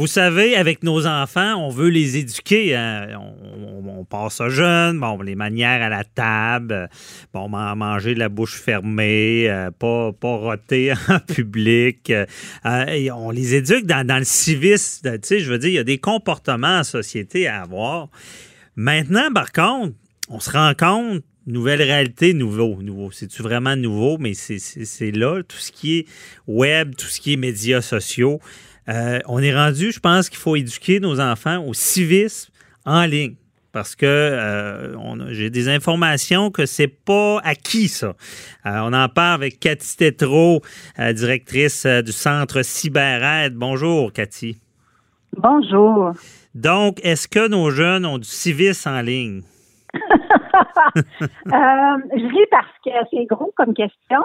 Vous savez, avec nos enfants, on veut les éduquer. Hein. On, passe jeune, bon, les manières à la table, bon, manger la bouche fermée, euh, pas, pas roter en public. Euh, et on les éduque dans, dans le civisme. Tu sais, je veux dire, il y a des comportements en société à avoir. Maintenant, par contre, on se rend compte nouvelle réalité, nouveau. nouveau. C'est-tu vraiment nouveau? Mais c'est là, tout ce qui est web, tout ce qui est médias sociaux. Euh, on est rendu, je pense qu'il faut éduquer nos enfants au civisme en ligne. Parce que euh, j'ai des informations que c'est pas acquis, ça. Euh, on en parle avec Cathy Tétrault, directrice du Centre CyberAide. Bonjour, Cathy. Bonjour. Donc, est-ce que nos jeunes ont du civisme en ligne? je ris parce que c'est gros comme question.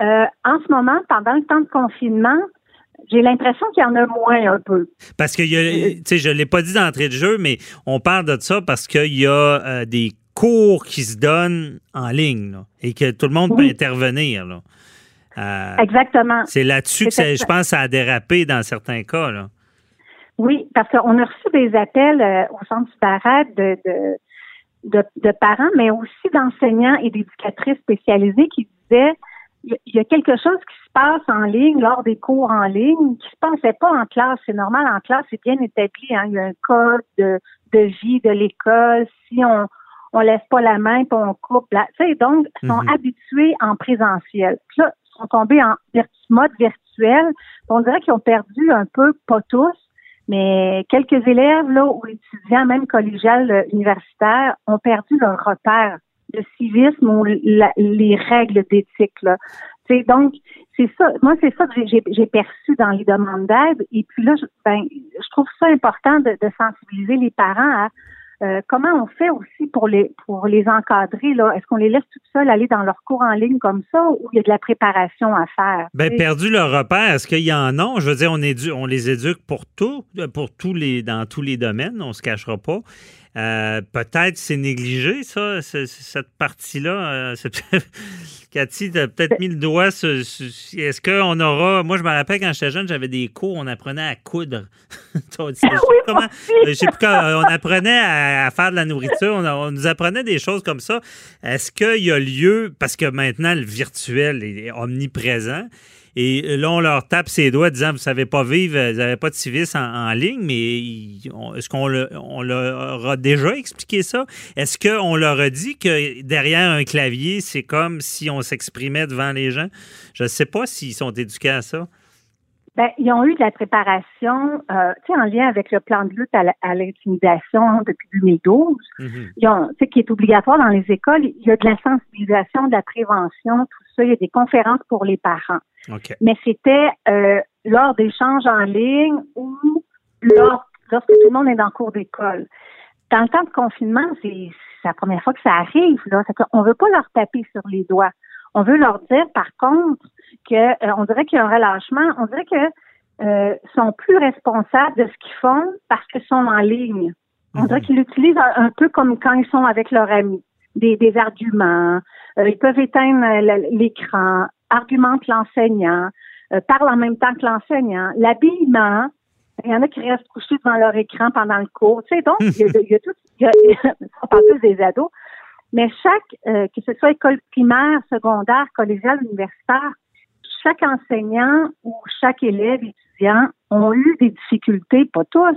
en ce moment, pendant le temps de confinement, j'ai l'impression qu'il y en a moins un peu. Parce que, tu sais, je ne l'ai pas dit d'entrée de jeu, mais on parle de ça parce qu'il y a euh, des cours qui se donnent en ligne et que tout le monde peut intervenir. Euh, Exactement. C'est là-dessus que je pense ça a dérapé dans certains cas. Là. Oui, parce qu'on a reçu des appels euh, au centre Barrette de, de, de, parents, mais aussi d'enseignants et d'éducatrices spécialisées qui disaient il y a quelque chose qui se passe en ligne lors des cours en ligne qui se passait pas en classe. C'est normal en classe, c'est bien établi. Hein? Il y a un code de, de vie de l'école. Si on on laisse pas la main puis on coupe, là, tu sais, donc ils sont mhm. habitués en présentiel. Puis là, ils sont tombés en mode virtuel. On dirait qu'ils ont perdu un peu, pas tous, mais quelques élèves là ou étudiants, même collégiales, euh, universitaires, ont perdu leur repère de civisme ou les règles d'éthique. Là. donc, c'est ça. Moi, c'est ça que j'ai perçu dans les demandes d'aide. Et puis là, je, ben, je trouve ça important de sensibiliser les parents à euh, comment on fait aussi pour les pour les encadrer là? Est-ce qu'on les laisse tout seuls aller dans leur cours en ligne comme ça ou il y a de la préparation à faire? Ben perdu leur repère. Est-ce qu'il y en a? Je veux dire, on, on les éduque pour tout, pour tous les dans tous les domaines. On se cachera pas. Euh, peut-être c'est négligé, ça, cette partie-là. Euh, Cathy, tu as peut-être mis le doigt sur. Est-ce qu'on aura. Moi, je me rappelle quand j'étais jeune, j'avais des cours, on apprenait à coudre. je sais comment? Je sais plus quand, on apprenait à, faire de la nourriture, on, nous apprenait des choses comme ça. Est-ce qu'il y a lieu, parce que maintenant, le virtuel est omniprésent, et là, on leur tape ses doigts disant Vous savez pas vivre, vous n'avez pas de civisme en, ligne, mais est-ce qu'on on leur a déjà expliqué ça? Est-ce qu'on leur a dit que derrière un clavier, c'est comme si on s'exprimait devant les gens? Je ne sais pas s'ils sont éduqués à ça. Ben, ils ont eu de la préparation, euh, tu sais, en lien avec le plan de lutte à l'intimidation depuis 2012, mm-hmm. ils ont, qui est obligatoire dans les écoles. Il y a de la sensibilisation, de la prévention, tout ça. Il y a des conférences pour les parents. Mais c'était euh, lors d'échanges en ligne ou lors, lorsque tout le monde est dans le cours d'école. Dans le temps de confinement, c'est la première fois que ça arrive. Là. On veut pas leur taper sur les doigts. On veut leur dire, par contre, que euh, on dirait qu'il y a un relâchement. On dirait que euh, sont plus responsables de ce qu'ils font parce qu'ils sont en ligne. On dirait mhm. qu'ils l'utilisent un, peu comme quand ils sont avec leurs amis. Des, des arguments. Euh, ils peuvent éteindre l'écran, argumentent l'enseignant, euh, parlent en même temps que l'enseignant. L'habillement, il y en a qui restent couchés devant leur écran pendant le cours. Tu sais, donc, il y a, tout, il y a, on parle tous des ados, mais chaque, euh, que ce soit école primaire, secondaire, collégiale, universitaire, chaque enseignant ou chaque élève, étudiant ont eu des difficultés, pas tous,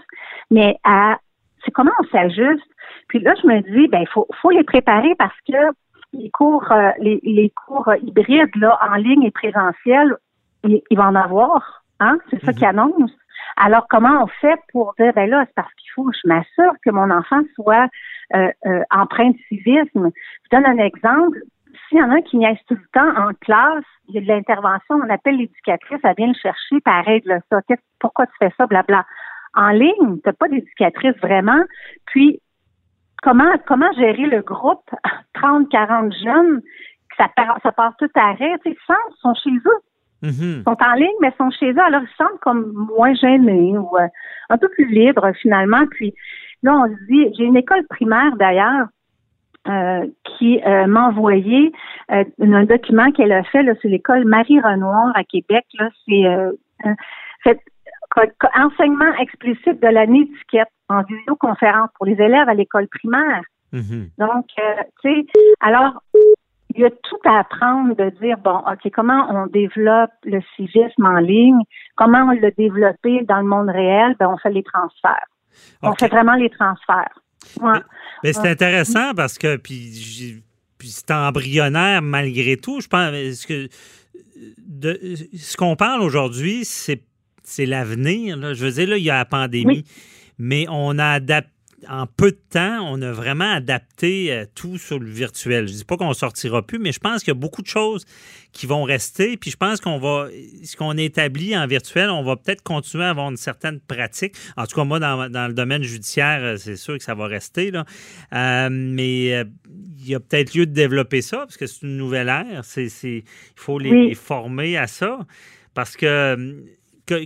mais à c'est comment on s'ajuste? Puis là, je me dis, ben, il faut, faut les préparer parce que les cours, euh, les, les, cours hybrides là, en ligne et présentiel, il, va en avoir. Hein? C'est ça mhm. qui annonce. Alors, comment on fait pour dire, ben là, c'est parce qu'il faut, je m'assure que mon enfant soit euh, euh, empreint de civisme. Je donne un exemple. S'il y en a qui niaise tout le temps en classe, il y a de l'intervention, on appelle l'éducatrice, elle vient le chercher, par règle ça. Pourquoi tu fais ça, blabla. En ligne, tu n'as pas d'éducatrice vraiment. Puis, comment, comment gérer le groupe, 30, 40 jeunes, ça, ça passe tout arrêt, ils sont chez eux. Mm-hmm. Ils sont en ligne, mais ils sont chez eux, alors ils se sentent comme moins gênés ou euh, un peu plus libres finalement. Puis là, on se dit, j'ai une école primaire d'ailleurs euh, qui euh, m'a envoyé un document qu'elle a fait, c'est l'école Marie Renoir à Québec. Là, c'est enseignement explicite de la étiquette en visioconférence pour les élèves à l'école primaire. Mm-hmm. Donc, euh, tu sais, alors, il y a tout à apprendre de dire, bon, OK, comment on développe le civisme en ligne, comment on le développer dans le monde réel, ben, on fait les transferts. On fait vraiment les transferts. Mais, c'est intéressant parce que, puis, puis c'est embryonnaire malgré tout. Je pense que de, ce qu'on parle aujourd'hui, c'est, c'est l'avenir. Je veux dire, là, il y a la pandémie, mais on a adapté en peu de temps, on a vraiment adapté euh, tout sur le virtuel. Je ne dis pas qu'on sortira plus, mais je pense qu'il y a beaucoup de choses qui vont rester. Puis je pense qu'on va, ce qu'on établit en virtuel, on va peut-être continuer à avoir une certaine pratique. En tout cas, moi, dans, le domaine judiciaire, euh, c'est sûr que ça va rester. Là. Euh, mais il y a peut-être lieu de développer ça, parce que c'est une nouvelle ère. C'est, il faut les, former à ça. Parce que,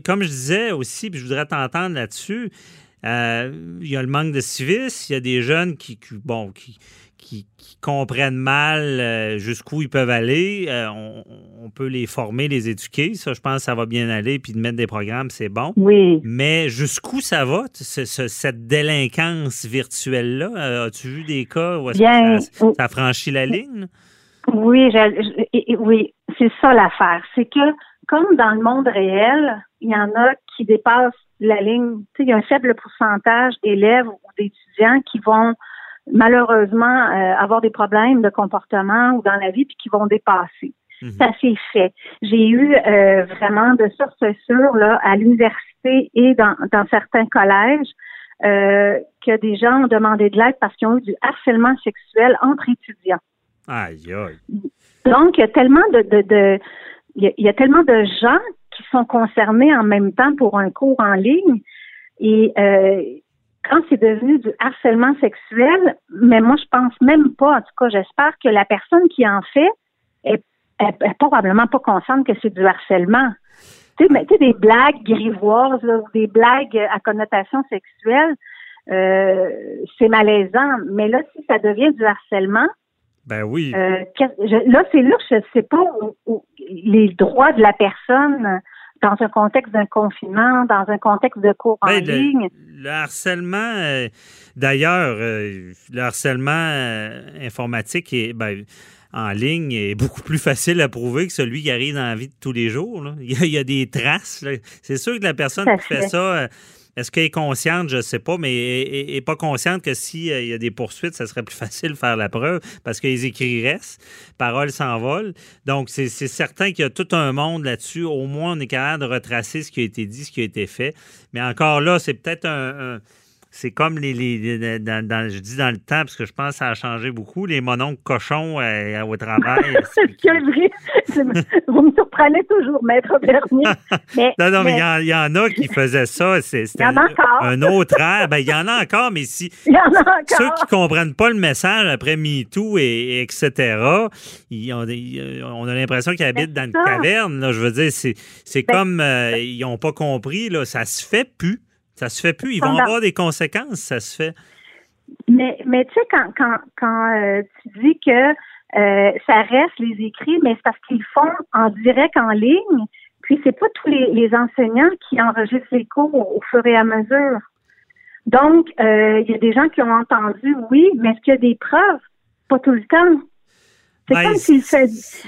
comme je disais aussi, puis je voudrais t'entendre là-dessus, il y a le manque de civisme, il y a des jeunes qui, bon, qui, qui, comprennent mal euh, jusqu'où ils peuvent aller. Euh, on, peut les former, les éduquer. Ça, je pense que ça va bien aller. Puis de mettre des programmes, c'est bon. Oui. Mais jusqu'où ça va, cette délinquance virtuelle-là? As-tu vu des cas où ça, ça, franchit la ligne? Oui, oui, c'est ça l'affaire. C'est que, comme dans le monde réel, il y en a qui dépassent la ligne. Tu sais, il y a un faible pourcentage d'élèves ou d'étudiants qui vont malheureusement euh, avoir des problèmes de comportement ou dans la vie puis qui vont dépasser. Mhm. Ça s'est fait. J'ai eu euh, vraiment de sources sûres là à l'université et dans, dans certains collèges euh, que des gens ont demandé de l'aide parce qu'ils ont eu du harcèlement sexuel entre étudiants. Aïe. Donc il y a tellement de, de, de il y, a, tellement de gens qui sont concernés en même temps pour un cours en ligne. Et euh, quand c'est devenu du harcèlement sexuel, mais moi je pense même pas, en tout cas j'espère que la personne qui en fait est, probablement pas consciente que c'est du harcèlement. Tu sais, mais tu sais, des blagues grivoises des blagues à connotation sexuelle, euh, c'est malaisant. Mais là, si ça devient du harcèlement, ben oui. Euh, là, c'est là que je ne sais pas où, les droits de la personne dans un contexte d'un confinement, dans un contexte de cours en ben, ligne. Le harcèlement, euh, d'ailleurs, euh, le harcèlement informatique est, ben, en ligne est beaucoup plus facile à prouver que celui qui arrive dans la vie de tous les jours. Il, y a, des traces. C'est sûr que la personne qui fait ça est-ce qu'elle est consciente? Je ne sais pas, mais elle n'est pas consciente que s'il euh, y a des poursuites, ça serait plus facile de faire la preuve parce que les écrits restent, paroles s'envolent. Donc, c'est certain qu'il y a tout un monde là-dessus. Au moins, on est capable de retracer ce qui a été dit, ce qui a été fait. Mais encore là, c'est peut-être un c'est comme les, les dans, je dis dans le temps parce que je pense que ça a changé beaucoup les mononcles cochons euh, au travail. Vous me surprenez toujours, maître Bernier. non, non, mais il y, en a qui faisaient ça. C'était un autre air. Ben, il y en a encore, mais si y en a encore. ceux qui comprennent pas le message après MeToo et, etc. Ils ont, on a l'impression qu'ils habitent dans une caverne. Là, je veux dire, c'est, c'est ben, comme euh, ils n'ont pas compris. Là, ça se fait plus. Ça se fait plus. Ils vont avoir des conséquences, ça se fait. Mais, mais tu sais, quand, quand, quand euh, tu dis que euh, ça reste les écrits, mais c'est parce qu'ils font en direct en ligne. Puis c'est pas tous les, enseignants qui enregistrent les cours au, fur et à mesure. Donc, euh, il y a des gens qui ont entendu, oui, mais est-ce qu'il y a des preuves? Pas tout le temps. C'est ben, comme s'il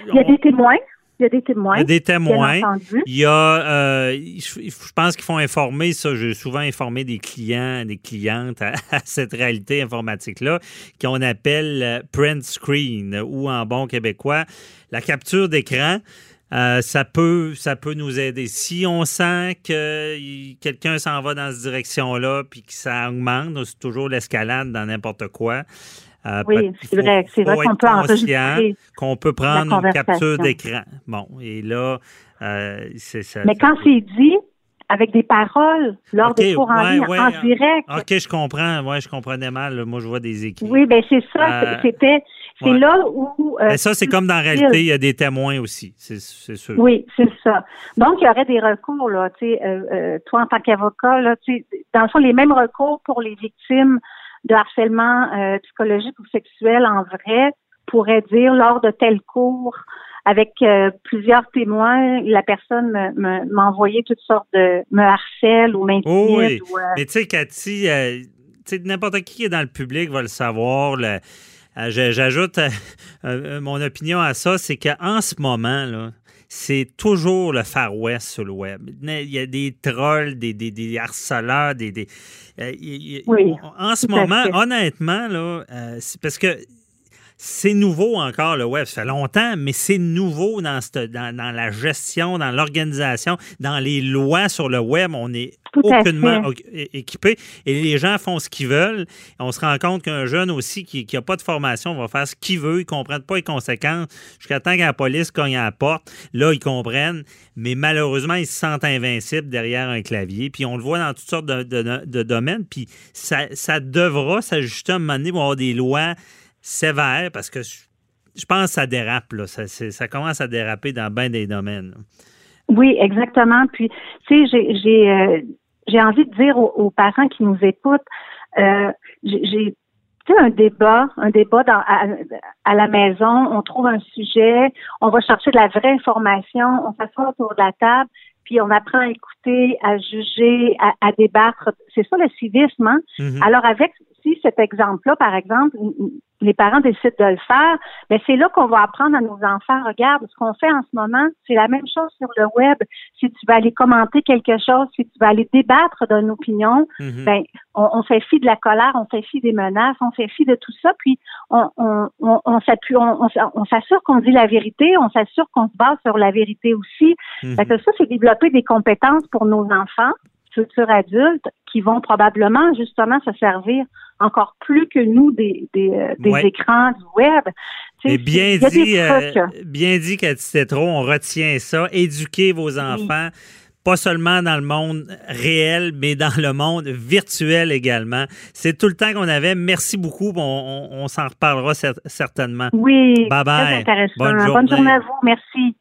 Il y a des témoins. Il y a des témoins. Il y a des témoins. Il y a, euh, je pense qu'il faut informer ça. J'ai souvent informé des clients, des clientes à, cette réalité informatique-là, qu'on appelle euh, print screen ou en bon québécois, la capture d'écran. Euh, ça, peut, ça peut nous aider. Si on sent que quelqu'un s'en va dans cette direction-là puis que ça augmente, c'est toujours l'escalade dans n'importe quoi. Euh, oui, c'est vrai. C'est vrai qu'on peut enregistrer. Qu'on peut prendre une capture d'écran. Bon, et là, euh, c'est ça. Mais quand c'est dit, avec des paroles lors des cours en ligne, en direct. OK, je comprends. Oui, je comprenais mal. Moi, je vois des écrits. Oui, bien, c'est ça. Euh, c'était. C'est là où. Mais ça, c'est comme dans la réalité, il y a des témoins aussi, c'est sûr. Oui, c'est ça. Donc, il y aurait des recours, là, tu sais, toi, en tant qu'avocat, là, tu sais, dans le fond, les mêmes recours pour les victimes de harcèlement euh, psychologique ou sexuel en vrai pourrait dire lors de tel cours, avec euh, plusieurs témoins. La personne m'a envoyé toutes sortes de me harcèle ou m'intimide. Oh oui. Euh, Mais tu sais, Cathy, n'importe qui qui est dans le public va le savoir. J'ajoute mon opinion à ça, c'est qu'en ce moment, là, c'est toujours le Far West sur le web. Il y a des trolls, des, des, des harceleurs, des. des oui, en ce moment, honnêtement, là, c'est parce que c'est nouveau encore, le web. Ça fait longtemps, mais c'est nouveau dans, dans, la gestion, dans l'organisation, dans les lois sur le web. On est aucunement équipé et les gens font ce qu'ils veulent. On se rend compte qu'un jeune aussi qui n'a pas de formation va faire ce qu'il veut. Ils ne comprennent pas les conséquences jusqu'à temps que la police cogne à la porte. Là, ils comprennent, mais malheureusement, ils se sentent invincibles derrière un clavier. Puis on le voit dans toutes sortes de, domaines. Puis ça, ça devra s'ajuster à un moment donné pour avoir des lois sévère parce que je pense que ça dérape, là. Ça, ça commence à déraper dans bien des domaines. Oui, exactement. Puis, tu sais, j'ai euh, j'ai envie de dire aux, parents qui nous écoutent, euh, j'ai un débat, un débat dans, à, la maison, on trouve un sujet, on va chercher de la vraie information, on s'assoit autour de la table, puis on apprend à écouter, à juger, à, débattre. C'est ça le civisme. Hein? Mm-hmm. Alors avec si cet exemple-là, par exemple, les parents décident de le faire, mais c'est là qu'on va apprendre à nos enfants, regarde, ce qu'on fait en ce moment, c'est la même chose sur le web. Si tu vas aller commenter quelque chose, si tu vas aller débattre d'une opinion, mhm. ben, on, fait fi de la colère, on fait fi des menaces, on fait fi de tout ça, puis on, on, on, s'appuie, on, s'assure qu'on dit la vérité, on s'assure qu'on se base sur la vérité aussi. Mhm. ça, c'est développer des compétences pour nos enfants futurs adultes qui vont probablement justement se servir encore plus que nous des, des, euh, écrans du web. Et bien dit, euh, bien dit, Cathy trop, on retient ça. Éduquez vos enfants. Pas seulement dans le monde réel, mais dans le monde virtuel également. C'est tout le temps qu'on avait. Merci beaucoup. On, on, s'en reparlera certainement. Oui. Bye bye. Bonne journée à vous. Merci.